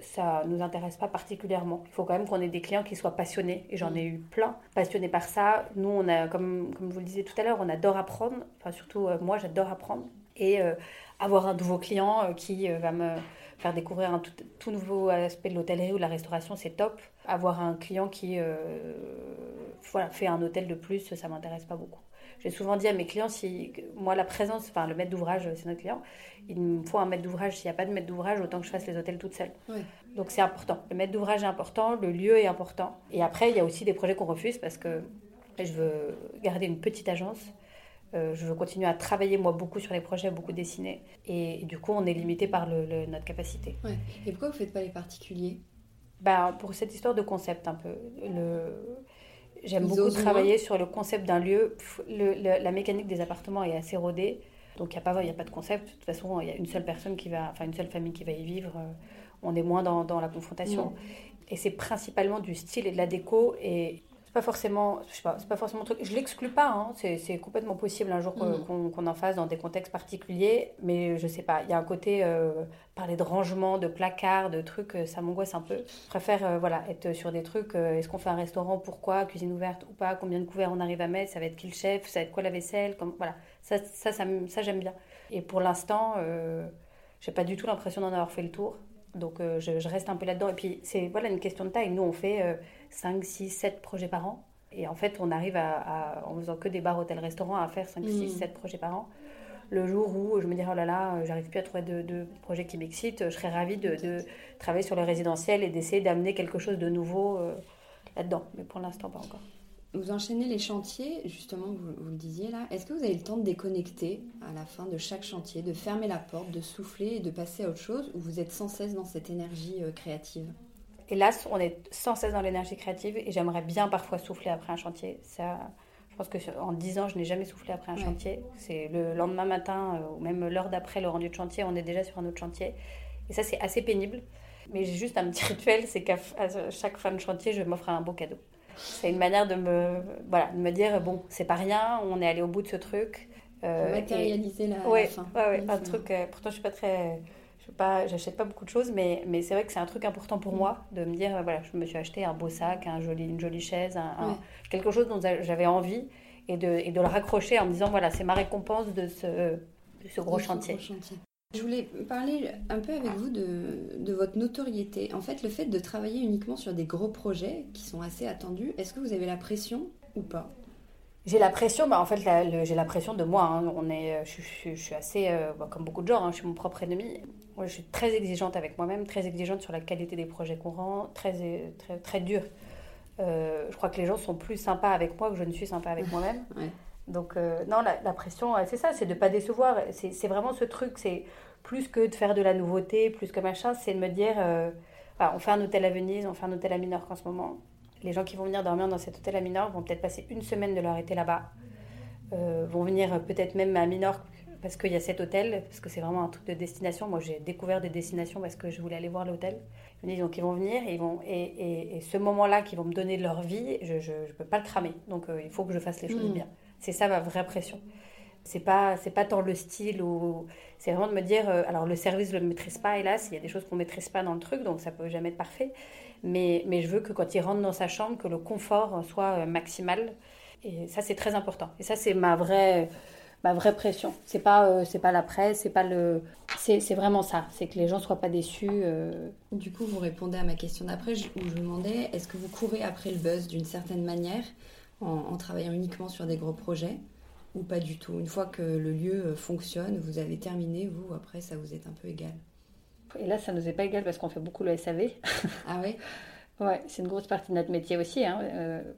S2: ça ne nous intéresse pas particulièrement. Il faut quand même qu'on ait des clients qui soient passionnés, et j'en ai eu plein, passionnés par ça. Nous, on a, comme, comme vous le disiez tout à l'heure, on adore apprendre, enfin surtout euh, moi, j'adore apprendre. Et euh, avoir un nouveau client euh, qui va me faire découvrir un tout, nouveau aspect de l'hôtellerie ou de la restauration, c'est top. Avoir un client qui voilà, fait un hôtel de plus, ça m'intéresse pas beaucoup. J'ai souvent dit à mes clients, si moi la présence, enfin le maître d'ouvrage, c'est notre client, il me faut un maître d'ouvrage. S'il n'y a pas de maître d'ouvrage, autant que je fasse les hôtels toute seule. Donc c'est important. Le maître d'ouvrage est important, le lieu est important. Et après, il y a aussi des projets qu'on refuse parce que je veux garder une petite agence. Euh, je veux continuer à travailler moi beaucoup sur les projets, beaucoup dessiner. Et, du coup, on est limité par le, notre capacité.
S1: Et pourquoi vous ne faites pas les particuliers?
S2: Ben, Pour cette histoire de concept un peu. Le J'aime beaucoup travailler sur le concept d'un lieu. la mécanique des appartements est assez rodée. Donc, il n'y a, pas, a pas de concept. De toute façon, il y a une seule personne qui va, enfin, une seule famille qui va y vivre. Euh, on est moins dans, dans la confrontation. Et c'est principalement du style et de la déco. Et pas forcément, je sais pas, c'est pas forcément truc. Je l'exclus pas, hein. c'est, complètement possible un jour mm. qu'on, en fasse dans des contextes particuliers, mais je sais pas. Il y a un côté euh, parler de rangement, de placards, de trucs, euh, ça m'angoisse un peu. Je préfère euh, voilà être sur des trucs. est-ce qu'on fait un restaurant Pourquoi Cuisine ouverte ou pas Combien de couverts on arrive à mettre Ça va être qui le chef Ça va être quoi la vaisselle Comme voilà, ça, ça, ça, ça j'aime bien. Et pour l'instant, j'ai pas du tout l'impression d'en avoir fait le tour. Donc je, reste un peu là-dedans. Et puis c'est voilà une question de taille. Nous on fait 5, 6, 7 projets par an. Et en fait, on arrive à, en faisant que des bars, hôtels, restaurants, à faire 5, 6, 7 projets par an. Le jour où je me dirais, oh là là, j'arrive plus à trouver de, projets qui m'excitent, je serais ravie de, travailler sur le résidentiel et d'essayer d'amener quelque chose de nouveau euh, là-dedans. Mais pour l'instant, pas encore.
S1: Vous enchaînez les chantiers, justement, vous, vous le disiez là. Est-ce que vous avez le temps de déconnecter à la fin de chaque chantier, de fermer la porte, de souffler et de passer à autre chose, ou vous êtes sans cesse dans cette énergie euh, créative?
S2: Hélas, on est sans cesse dans l'énergie créative et j'aimerais bien parfois souffler après un chantier. Ça, je pense que en 10 ans, je n'ai jamais soufflé après un chantier. C'est le lendemain matin euh, ou même l'heure d'après le rendu de chantier, on est déjà sur un autre chantier. Et ça, c'est assez pénible. Mais j'ai juste un petit [laughs] rituel, c'est qu'à chaque fin de chantier, je m'offre un beau cadeau. C'est une manière de me, voilà, de me dire, bon, c'est pas rien, on est allé au bout de ce truc.
S1: Euh, matérialiser la,
S2: fin. Ouais, un truc, euh, pourtant je suis pas très pas, j'achète pas beaucoup de choses, mais, mais c'est vrai que c'est un truc important pour moi de me dire, voilà, je me suis acheté un beau sac, un joli, une jolie chaise, un, quelque chose dont j'avais envie et de, et de le raccrocher en me disant, voilà, c'est ma récompense de ce, de ce gros, chantier.
S1: Je voulais parler un peu avec vous de, de, votre notoriété. En fait, le fait de travailler uniquement sur des gros projets qui sont assez attendus, est-ce que vous avez la pression ou pas?
S2: J'ai la pression, bah en fait, j'ai la pression de moi. Hein. On est, je, je, je, suis assez, euh, bah, comme beaucoup de gens, hein, je suis mon propre ennemi. Moi, je suis très exigeante avec moi-même, très exigeante sur la qualité des projets qu'on rend, très, très, très dure. Euh, je crois que les gens sont plus sympas avec moi que je ne suis sympa avec [laughs] moi-même. Donc, euh, non, la, pression, c'est ça, c'est de ne pas décevoir. C'est vraiment ce truc, c'est plus que de faire de la nouveauté, plus que machin, c'est de me dire, euh, on fait un hôtel à Venise, on fait un hôtel à Minorque en ce moment. Les gens qui vont venir dormir dans cet hôtel à Minorque vont peut-être passer une semaine de leur été là-bas. vont venir peut-être même à Minorque parce qu'il y a cet hôtel, parce que c'est vraiment un truc de destination. Moi, j'ai découvert des destinations parce que je voulais aller voir l'hôtel. Donc ils vont venir et, ils vont, et, et, ce moment-là qu'ils vont me donner de leur vie, je ne peux pas le cramer. Donc euh, il faut que je fasse les choses mm. bien. C'est ça ma vraie pression. C'est pas c'est pas tant le style ou c'est vraiment de me dire euh, alors le service je le maîtrise pas hélas il y a des choses qu'on maîtrise pas dans le truc donc ça peut jamais être parfait mais je veux que quand il rentre dans sa chambre que le confort soit euh, maximal et ça c'est très important et ça c'est ma vraie ma vraie pression. C'est pas euh, pas la presse, c'est pas le c'est, vraiment ça, c'est que les gens soient pas déçus. Euh.
S1: Du coup, vous répondez à ma question d'après où je vous demandais est-ce que vous courez après le buzz d'une certaine manière en, travaillant uniquement sur des gros projets ou pas du tout? Une fois que le lieu fonctionne, vous avez terminé, vous après ça vous est un peu égal?
S2: Et là, ça nous est pas égal parce qu'on fait beaucoup le SAV.
S1: Ah oui [laughs]
S2: Ouais, c'est une grosse partie de notre métier aussi. Hein.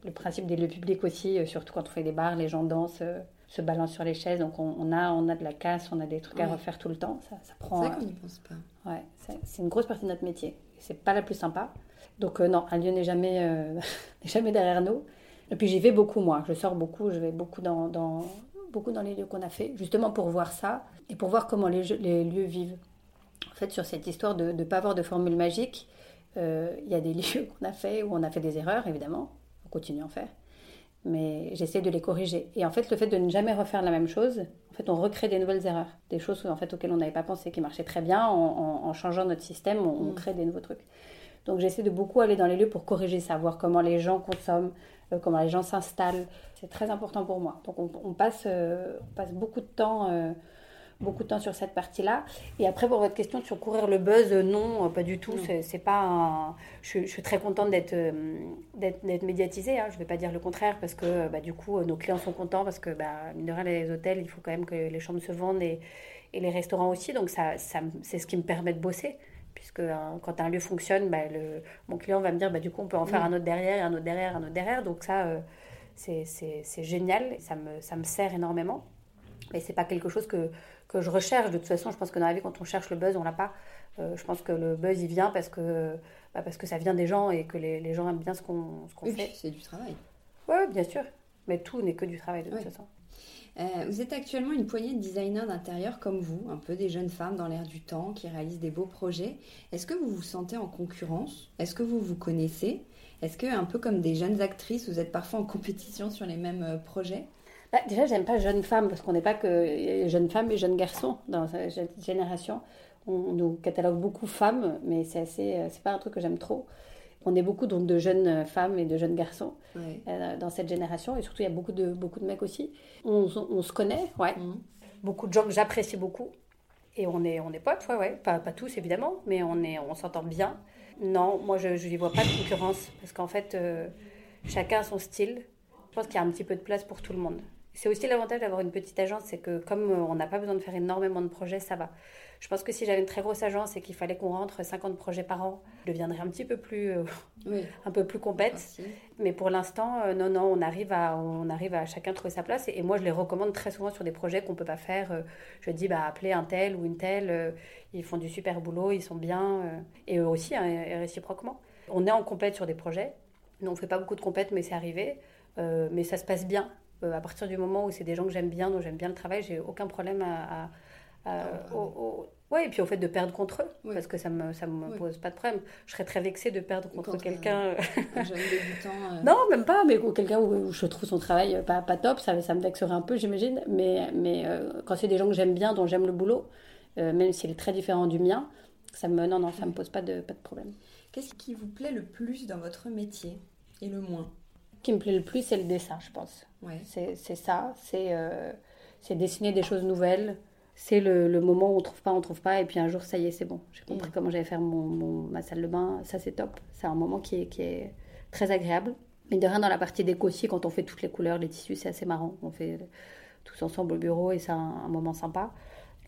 S2: le principe des lieux publics aussi, surtout quand on fait des bars, les gens dansent se balance sur les chaises. Donc on, a, on a de la casse, on a des trucs à refaire tout le temps. Ça, ça prend.
S1: C'est ça qu'on n'y pense pas.
S2: Ouais, c'est une grosse partie de notre métier. C'est pas la plus sympa. Donc euh, non, un lieu n'est jamais, euh, [laughs] jamais derrière nous. Et puis j'y vais beaucoup moi. Je sors beaucoup, je vais beaucoup dans, dans beaucoup dans les lieux qu'on a fait, justement pour voir ça et pour voir comment les, les lieux vivent. En fait, sur cette histoire de ne pas avoir de formule magique, euh, il y a des [laughs] lieux qu'on a fait où on a fait des erreurs, évidemment. On continue à en faire. mais j'essaie de les corriger. Et en fait, le fait de ne jamais refaire la même chose, en fait, on recrée des nouvelles erreurs, des choses en fait, auxquelles on n'avait pas pensé qui marchaient très bien. En, changeant notre système, on, mm. crée des nouveaux trucs. Donc j'essaie de beaucoup aller dans les lieux pour corriger ça, voir comment les gens consomment, euh, comment les gens s'installent. C'est très important pour moi. Donc on, passe, euh, on passe beaucoup de temps beaucoup de temps sur cette partie-là. Et après, pour votre question sur courir le buzz, non, pas du tout. C'est pas je, suis très contente d'être d'être médiatisée. Hein. Je ne vais pas dire le contraire parce que bah, du coup, nos clients sont contents parce que, bah, mine de rien, les hôtels, il faut quand même que les chambres se vendent et, et les restaurants aussi. Donc, ça, ça c'est ce qui me permet de bosser. Puisque hein, quand un lieu fonctionne, bah, le, mon client va me dire, bah, du coup, on peut en faire un autre derrière, un autre derrière, un autre derrière. Donc, ça, euh, c'est génial. Ça me, ça me sert énormément. Mais c'est pas quelque chose que, que je recherche. De toute façon, je pense que dans la vie, quand on cherche le buzz, on l'a pas. Euh, je pense que le buzz, il vient parce que, bah, parce que ça vient des gens et que les, les gens aiment bien ce qu'on qu'on fait.
S1: c'est du travail.
S2: Oui, bien sûr. Mais tout n'est que du travail de toute façon.
S1: Euh, vous êtes actuellement une poignée de designers d'intérieur comme vous, un peu des jeunes femmes dans l'air du temps qui réalisent des beaux projets. Est-ce que vous vous sentez en concurrence? Est-ce que vous vous connaissez? Est-ce que, un peu comme des jeunes actrices, vous êtes parfois en compétition sur les mêmes euh, projets?
S2: Bah, déjà, j'aime pas jeune femme parce qu'on n'est pas que jeunes femmes et jeunes garçons dans cette génération. On, nous catalogue beaucoup femmes, mais c'est assez, euh, c'est pas un truc que j'aime trop. On est beaucoup donc de jeunes femmes et de jeunes garçons euh, dans cette génération, et surtout il y a beaucoup de beaucoup de mecs aussi. On, se connaît, ouais. Mhm. Beaucoup de gens que j'apprécie beaucoup, et on est on est potes, ouais, ouais. Pas, pas tous évidemment, mais on est on s'entend bien. Non, moi je ne vois pas de concurrence parce qu'en fait euh, chacun a son style. Je pense qu'il y a un petit peu de place pour tout le monde. C'est aussi l'avantage d'avoir une petite agence, c'est que comme on n'a pas besoin de faire énormément de projets, ça va. Je pense que si j'avais une très grosse agence et qu'il fallait qu'on rentre 50 projets par an, je deviendrais un petit peu plus, euh, [laughs] un peu plus compète. Mais pour l'instant, euh, non, non, on arrive à, on arrive à chacun trouver sa place. Et, moi, je les recommande très souvent sur des projets qu'on peut pas faire. Euh, je dis, bah, appelez un tel ou une telle. ils font du super boulot, ils sont bien. et eux aussi, hein, réciproquement. On est en compète sur des projets. Nous, on fait pas beaucoup de compètes, mais c'est arrivé. mais ça se passe bien. Euh, à partir du moment où c'est des gens que j'aime bien, dont j'aime bien le travail, j'ai aucun problème à, ah, ouais, et puis au fait de perdre contre eux, parce que ça me, ça me pose pas de problème. Je serais très vexée de perdre contre, quelqu'un. Un jeune débutant. Euh. [laughs] Non, même pas, mais quelqu'un où, je trouve son travail pas, pas top, ça, ça me vexerait un peu, j'imagine. Mais, mais euh, quand c'est des gens que j'aime bien, dont j'aime le boulot, même s'il est très différent du mien, ça me, non, non, ça me pose pas de, pas de problème.
S1: Qu'est-ce qui vous plaît le plus dans votre métier et le moins?
S2: Qui me plaît le plus, c'est le dessin, je pense. Ouais. C'est ça, euh, c'est dessiner des choses nouvelles. C'est le, le, moment où on trouve pas, on trouve pas, et puis un jour, ça y est, c'est bon. J'ai compris mm. comment j'allais faire mon, ma salle de bain, ça c'est top. C'est un moment qui est, qui est très agréable. Mais de rien, dans la partie déco aussi, quand on fait toutes les couleurs, les tissus, c'est assez marrant. On fait tous ensemble au bureau et c'est un, moment sympa.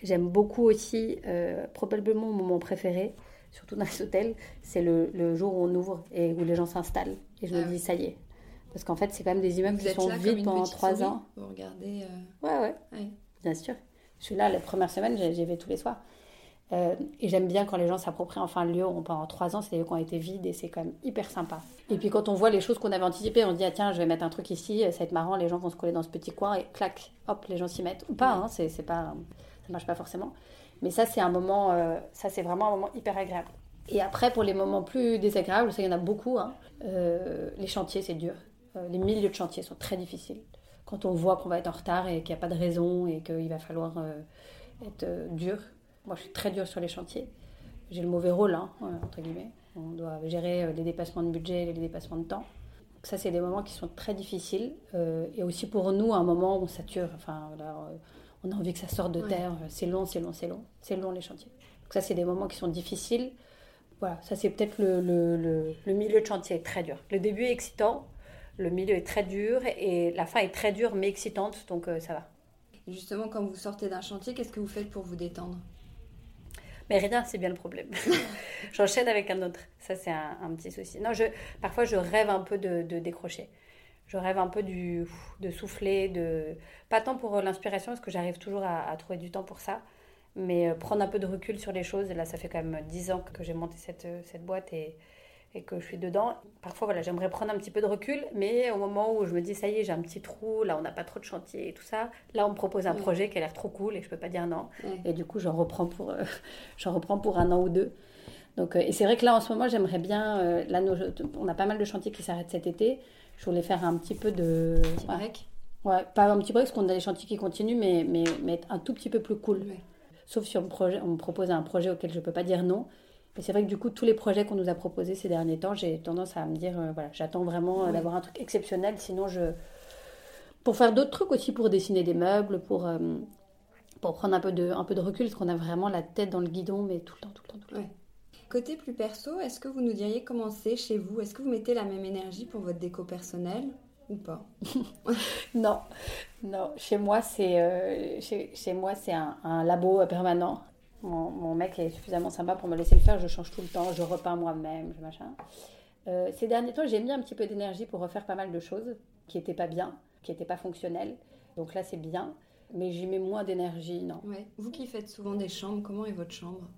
S2: J'aime beaucoup aussi, euh, probablement mon moment préféré, surtout dans les hôtels, c'est le, le, jour où on ouvre et où les gens s'installent. Et je me ah dis, ça y est, parce qu'en fait, c'est quand même des immeubles qui sont vides pendant trois ans.
S1: Vous regardez.
S2: Euh, ouais, ouais, Bien sûr. Je suis là, la première semaine, j'y vais tous les soirs. Euh, et j'aime bien quand les gens s'approprient enfin le lieu. On, pendant trois ans, c'est des lieux qui ont été vides et c'est quand même hyper sympa. Et puis quand on voit les choses qu'on avait anticipées, on se dit ah, tiens, je vais mettre un truc ici, ça va être marrant, les gens vont se coller dans ce petit coin et clac, hop, les gens s'y mettent. Ou pas, hein, c'est, pas, ça marche pas forcément. Mais ça, c'est un moment, euh, ça c'est vraiment un moment hyper agréable. Et après, pour les moments plus désagréables, ça il y en a beaucoup. Hein. les chantiers, c'est dur. Euh, les milieux de chantier sont très difficiles. Quand on voit qu'on va être en retard et qu'il n'y a pas de raison et qu'il va falloir euh, être euh, dur. Moi, je suis très dure sur les chantiers. J'ai le mauvais rôle, hein, entre guillemets. On doit gérer les dépassements de budget et les dépassements de temps. ça, c'est des moments qui sont très difficiles. et aussi pour nous, un moment où on sature. Enfin, on a envie que ça sorte de terre. C'est long, c'est long, c'est long. C'est long, les chantiers. Donc ça, c'est des moments qui sont difficiles. Voilà, ça, c'est peut-être le, le, le, le milieu de chantier très dur. Le début est excitant, le milieu est très dur et la fin est très dure mais excitante, donc euh, ça va.
S1: justement, quand vous sortez d'un chantier, qu'est-ce que vous faites pour vous détendre?
S2: Mais rien, c'est bien le problème. [laughs] J'enchaîne avec un autre. Ça, c'est un, petit souci. Non, je, parfois, je rêve un peu de, décrocher. Je rêve un peu du, de souffler, de pas tant pour l'inspiration, parce que j'arrive toujours à, trouver du temps pour ça, mais euh, prendre un peu de recul sur les choses. Et là, ça fait quand même dix ans que j'ai monté cette, cette boîte et, et que je suis dedans. Parfois, voilà, j'aimerais prendre un petit peu de recul, mais au moment où je me dis, ça y est, j'ai un petit trou, là, on n'a pas trop de chantier et tout ça, là, on me propose un projet qui a l'air trop cool et je peux pas dire non. Et du coup, j'en reprends, pour, euh, [laughs] reprends pour un an ou deux. Donc, et c'est vrai que là, en ce moment, j'aimerais bien. là, on a pas mal de chantiers qui s'arrêtent cet été. Je voulais faire un petit peu de.
S1: Petit break
S2: Ouais, pas un petit break, parce qu'on a des chantiers qui continuent, mais, mais, mais un tout petit peu plus cool. Sauf si on me, projet, on me propose un projet auquel je ne peux pas dire non. Mais c'est vrai que du coup, tous les projets qu'on nous a proposés ces derniers temps, j'ai tendance à me dire, euh, voilà, j'attends vraiment euh, d'avoir un truc exceptionnel, sinon je... Pour faire d'autres trucs aussi, pour dessiner des meubles, pour, euh, pour prendre un peu, de, un peu de recul, parce qu'on a vraiment la tête dans le guidon, mais tout le temps, tout le temps, tout le temps.
S1: Côté plus perso, est-ce que vous nous diriez comment c'est chez vous? Est-ce que vous mettez la même énergie pour votre déco personnelle ou pas? [laughs]
S2: Non, non. Chez moi, c'est chez, chez, moi c'est un, un, labo permanent. Mon, mec est suffisamment sympa pour me laisser le faire. Je change tout le temps, je repeins moi-même, je machin. Euh, ces derniers temps, j'ai mis un petit peu d'énergie pour refaire pas mal de choses qui n'étaient pas bien, qui n'étaient pas fonctionnelles. Donc là, c'est bien. Mais j'y mets moins d'énergie, non.
S1: Ouais. Vous qui faites souvent des chambres, comment est votre chambre?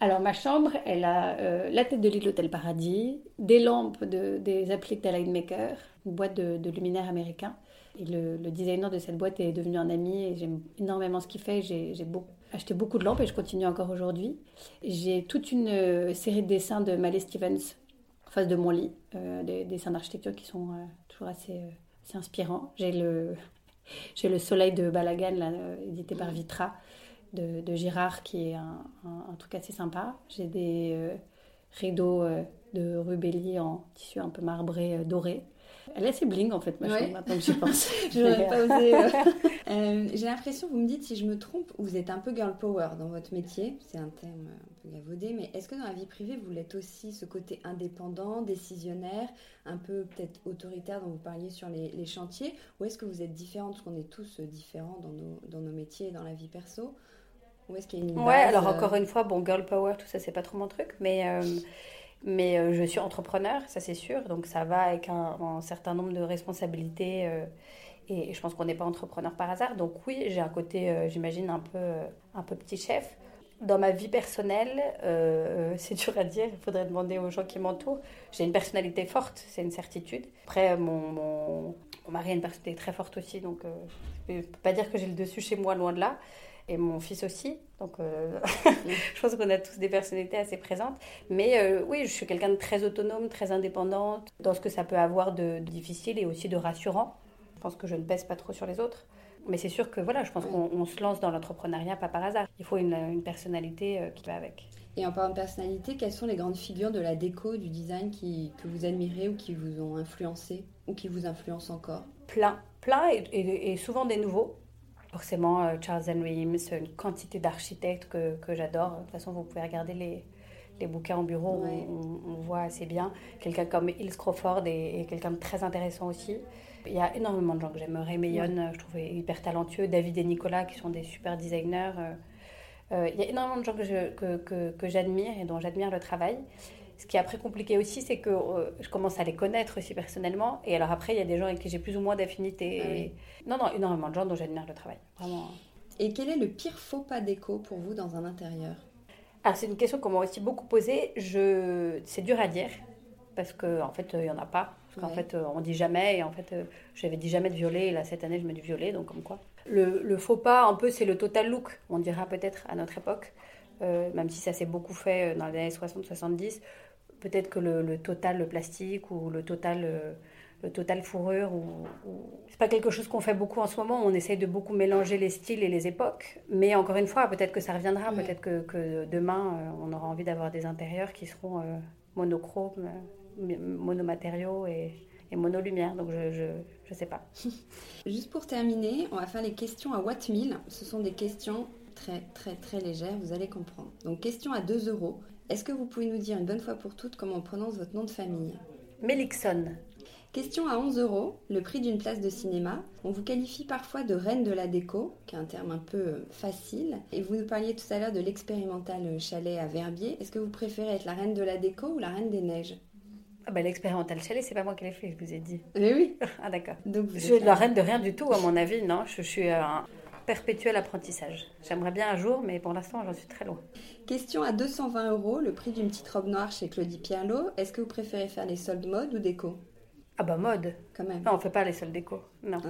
S2: Alors ma chambre, elle a euh, la tête de lit de l'hôtel Paradis, des lampes de, des appliques Maker, une boîte de, luminaires américains. Et le, le, designer de cette boîte est devenu un ami et j'aime énormément ce qu'il fait. J'ai beaucoup, acheté beaucoup de lampes et je continue encore aujourd'hui. J'ai toute une euh, série de dessins de Malé Stevens en face de mon lit, euh, des, dessins d'architecture qui sont euh, toujours assez, inspirants. J'ai le, [laughs] j'ai le Soleil de Balagan, édité par Vitra, de, Girard, qui est un, truc assez sympa. J'ai des rideaux de rubelli en tissu un peu marbré doré. Elle est assez bling en fait, ma chambre, maintenant que j'y pense. [laughs]
S1: J'aurais pas osé. [laughs] Euh. Euh, j'ai l'impression, vous me dites si je me trompe, vous êtes un peu girl power dans votre métier. C'est un terme un peu gavaudé, mais est-ce que dans la vie privée, vous l'êtes aussi ce côté indépendant, décisionnaire, un peu peut-être autoritaire dont vous parliez sur les, les chantiers? Ou est-ce que vous êtes différente, parce qu'on est tous différents dans nos, dans nos métiers et dans la vie perso? Ou est-ce qu'il y a une base,
S2: Ouais, alors euh, encore une fois, bon, girl power, tout ça, c'est pas trop mon truc, mais. Mais euh, je suis entrepreneur, ça c'est sûr, donc ça va avec un, certain nombre de responsabilités. Euh, et, je pense qu'on n'est pas entrepreneur par hasard. Donc oui, j'ai un côté, euh, j'imagine, un peu, un peu petit chef. Dans ma vie personnelle, [laughs] c'est dur à dire, il faudrait demander aux gens qui m'entourent. J'ai une personnalité forte, c'est une certitude. Après, mon, mari a une personnalité très forte aussi, donc je ne peux pas dire que j'ai le dessus chez moi, loin de là et mon fils aussi. Donc, euh, [laughs] je pense qu'on a tous des personnalités assez présentes. Mais euh, oui, je suis quelqu'un de très autonome, très indépendante, dans ce que ça peut avoir de, difficile et aussi de rassurant. Je pense que je ne pèse pas trop sur les autres. Mais c'est sûr que voilà, je pense qu'on se lance dans l'entrepreneuriat pas par hasard. Il faut une, personnalité euh, qui va avec.
S1: Et en parlant de personnalité, quelles sont les grandes figures de la déco, du design qui, que vous admirez ou qui vous ont influencé ou qui vous influencent encore?
S2: Plein, plein et, et souvent des nouveaux. Forcément, euh, Charles Henry Eames, une quantité d'architectes que, que j'adore. De toute façon, vous pouvez regarder les, les bouquins au bureau, on, voit assez bien. Quelqu'un comme Hills Crawford est, quelqu'un de très intéressant aussi. Il y a énormément de gens que j'aime. Ray Mayon, je trouve hyper talentueux. David et Nicolas, qui sont des super designers. Euh, euh, il y a énormément de gens que, que, que, que j'admire et dont j'admire le travail. Ce qui est après compliqué aussi, c'est que euh, je commence à les connaître aussi personnellement. Et alors après, il y a des gens avec qui j'ai plus ou moins d'affinité. Ah non, non, énormément de gens dont j'admire le travail. Vraiment.
S1: Et quel est le pire faux pas d'écho pour vous dans un intérieur?
S2: Alors, c'est une question qu'on m'a aussi beaucoup posée. Je... C'est dur à dire. Parce qu'en en fait, il n'y en a pas. Parce qu'en fait, euh, on dit jamais. Et en fait, euh, j'avais dit jamais de violet. Et là, cette année, je me dis violet. Donc, comme quoi. Le, le faux pas, un peu, c'est le total look. On dira peut-être à notre époque. même si ça s'est beaucoup fait dans les années 60-70, peut-être que le, total le plastique ou le total, euh, le total fourrure, ou, c'est pas quelque chose qu'on fait beaucoup en ce moment. On essaye de beaucoup mélanger les styles et les époques. Mais encore une fois, peut-être que ça reviendra. Peut-être que, que, demain, euh, on aura envie d'avoir des intérieurs qui seront euh, monochromes, monomatériaux et, et monolumière. Donc je, je, je sais pas. [laughs]
S1: Juste pour terminer, on va faire les questions à Watt 1000. Ce sont des questions très très très légères, vous allez comprendre. Donc question à 2 euros. Est-ce que vous pouvez nous dire une bonne fois pour toutes comment on prononce votre nom de famille?
S2: Melixon.
S1: Question à 11 euros, le prix d'une place de cinéma. On vous qualifie parfois de reine de la déco, qui est un terme un peu euh, facile. Et vous nous parliez tout à l'heure de l'expérimental chalet à Verbier. Est-ce que vous préférez être la reine de la déco ou la reine des neiges?
S2: Ah bah, L'expérimental chalet, c'est pas moi qui l'ai fait, je vous ai dit.
S1: Mais oui. [laughs]
S2: ah d'accord. Donc je suis la reine de rien du tout, à mon avis, non. Je, suis un, perpétuel apprentissage. J'aimerais bien un jour, mais pour l'instant, j'en suis très loin.
S1: Question à 220 euros, le prix d'une petite robe noire chez Claudie Pierlot. Est-ce que vous préférez faire les soldes mode ou déco?
S2: Ah bah mode.
S1: Quand même.
S2: Non, on fait pas les soldes déco. Non.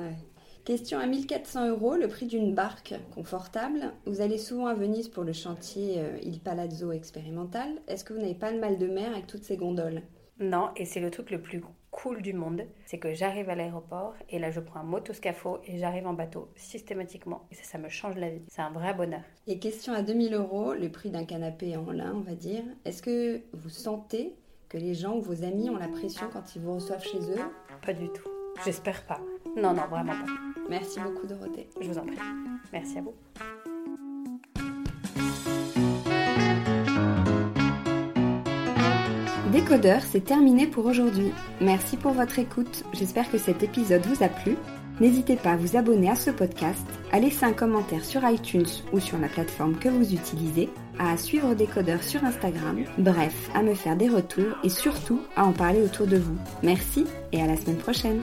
S1: Question à 1400 euros, le prix d'une barque confortable. Vous allez souvent à Venise pour le chantier euh, Il Palazzo expérimental. Est-ce que vous n'avez pas de mal de mer avec toutes ces gondoles?
S2: Non, et c'est le truc le plus cool du monde. C'est que j'arrive à l'aéroport et là je prends un motoscafo et j'arrive en bateau systématiquement. Et ça, ça me change la vie. C'est un vrai bonheur.
S1: Et question à 2000 euros, le prix d'un canapé en lin, on va dire. Est-ce que vous sentez que les gens ou vos amis ont la pression quand ils vous reçoivent chez eux?
S2: Pas du tout. J'espère pas. Non, non, vraiment pas.
S1: Merci beaucoup Dorothée.
S2: Je vous en prie. Merci à vous.
S1: Décodeur, c'est terminé pour aujourd'hui. Merci pour votre écoute. J'espère que cet épisode vous a plu. N'hésitez pas à vous abonner à ce podcast, à laisser un commentaire sur iTunes ou sur la plateforme que vous utilisez, à suivre Décodeur sur Instagram, bref, à me faire des retours et surtout à en parler autour de vous. Merci et à la semaine prochaine.